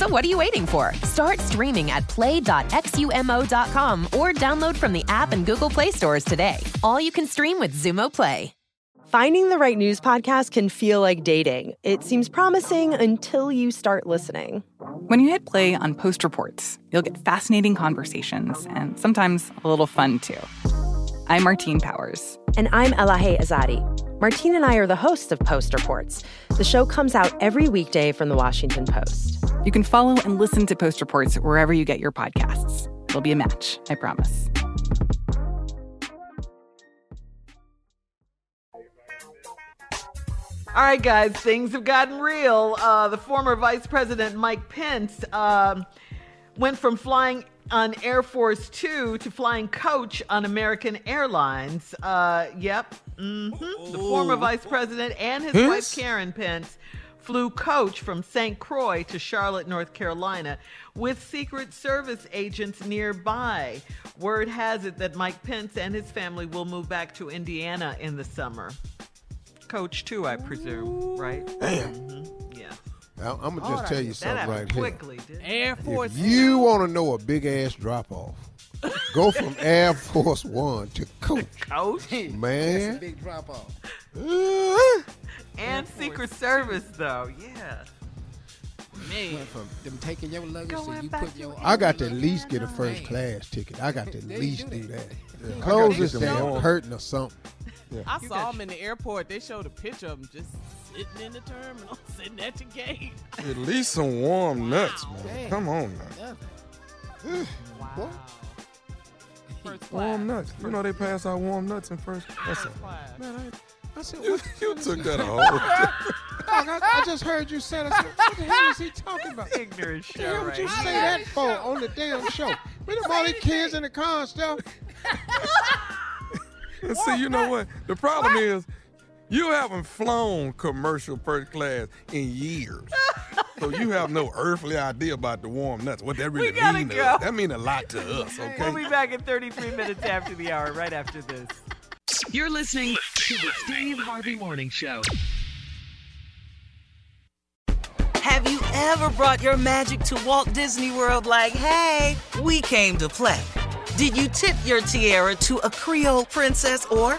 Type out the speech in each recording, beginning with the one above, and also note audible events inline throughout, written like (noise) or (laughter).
So what are you waiting for? Start streaming at play.xumo.com or download from the app and Google Play stores today. All you can stream with Xumo Play. Finding the right news podcast can feel like dating. It seems promising until you start listening. When you hit play on Post Reports, you'll get fascinating conversations and sometimes a little fun too. I'm Martine Powers. And I'm Elahe Azadi. Martine and I are the hosts of Post Reports. The show comes out every weekday from the Washington Post. You can follow and listen to Post Reports wherever you get your podcasts. It'll be a match, I promise. All right, guys, things have gotten real. Uh, the former Vice President Mike Pence um, went from flying on Air Force Two to flying coach on American Airlines. Uh, yep. Mm-hmm. The former Vice President and his wife Karen Pence flew coach from St. Croix to Charlotte, North Carolina, with Secret Service agents nearby. Word has it that Mike Pence and his family will move back to Indiana in the summer. Coach, too, I presume, right? Damn. Mm-hmm. Yeah. Now, I'm gonna All just tell you something right here. quickly, didn't it? Air Force. If you want to know a big ass drop off, go from (laughs) Air Force One to Coach. (laughs) Coach? Man. That's a big drop off. Uh-huh. And Secret Service, though, yeah. Man. Went from them taking your luggage Going so you put your I got to at least get a first on. class ticket. I got to at least do do that. that. Yeah. Clothes is damn hurting or something. I saw them in the airport. They showed a picture of them just sitting in the terminal, (laughs) sitting at your gate. At least some warm nuts, man. Damn. Come on now. Wow. First class. Warm nuts. You know they pass out warm nuts in first. That's First class. Man, I, I said, you, what? you took that a whole. Dog, I, I just heard you say that. What the hell is he talking about? (laughs) Ignorant The hell show, would you right? say that for on the damn show? (laughs) We them all these kids in the car and stuff. and see, you know what? The problem is, you haven't flown commercial first class in years. so you have no earthly idea about the warm nuts. What that really gotta mean us. That mean a lot to us, okay? We'll be back in 33 minutes after the hour, right after this. You're listening to the Steve Harvey Morning Show. Have you ever brought your magic to Walt Disney World like, hey, we came to play? Did you tip your tiara to a Creole princess or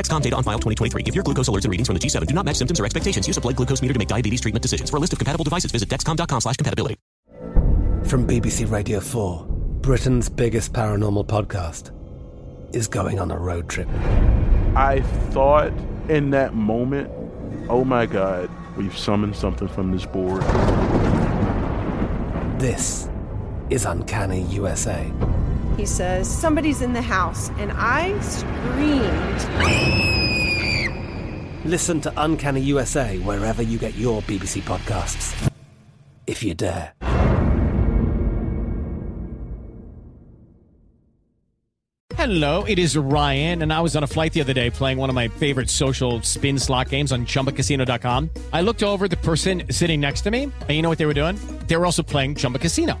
Dexcom data on file 2023. If your glucose alerts and readings from the G7 do not match symptoms or expectations, use a blood glucose meter to make diabetes treatment decisions. For a list of compatible devices, visit dexcom.com slash compatibility. From BBC Radio 4, Britain's biggest paranormal podcast is going on a road trip. I thought in that moment, oh my God, we've summoned something from this board. This is Uncanny USA. He says, Somebody's in the house, and I screamed. Listen to Uncanny USA wherever you get your BBC podcasts, if you dare. Hello, it is Ryan, and I was on a flight the other day playing one of my favorite social spin slot games on chumbacasino.com. I looked over at the person sitting next to me, and you know what they were doing? They were also playing Chumba Casino.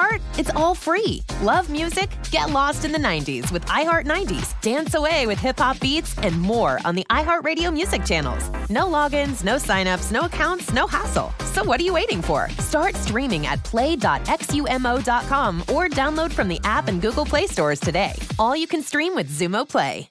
part? It's all free. Love music? Get lost in the 90s with iHeart 90s, dance away with hip hop beats, and more on the iHeartRadio music channels. No logins, no signups, no accounts, no hassle. So what are you waiting for? Start streaming at play.xumo.com or download from the app and Google Play stores today. All you can stream with Xumo Play.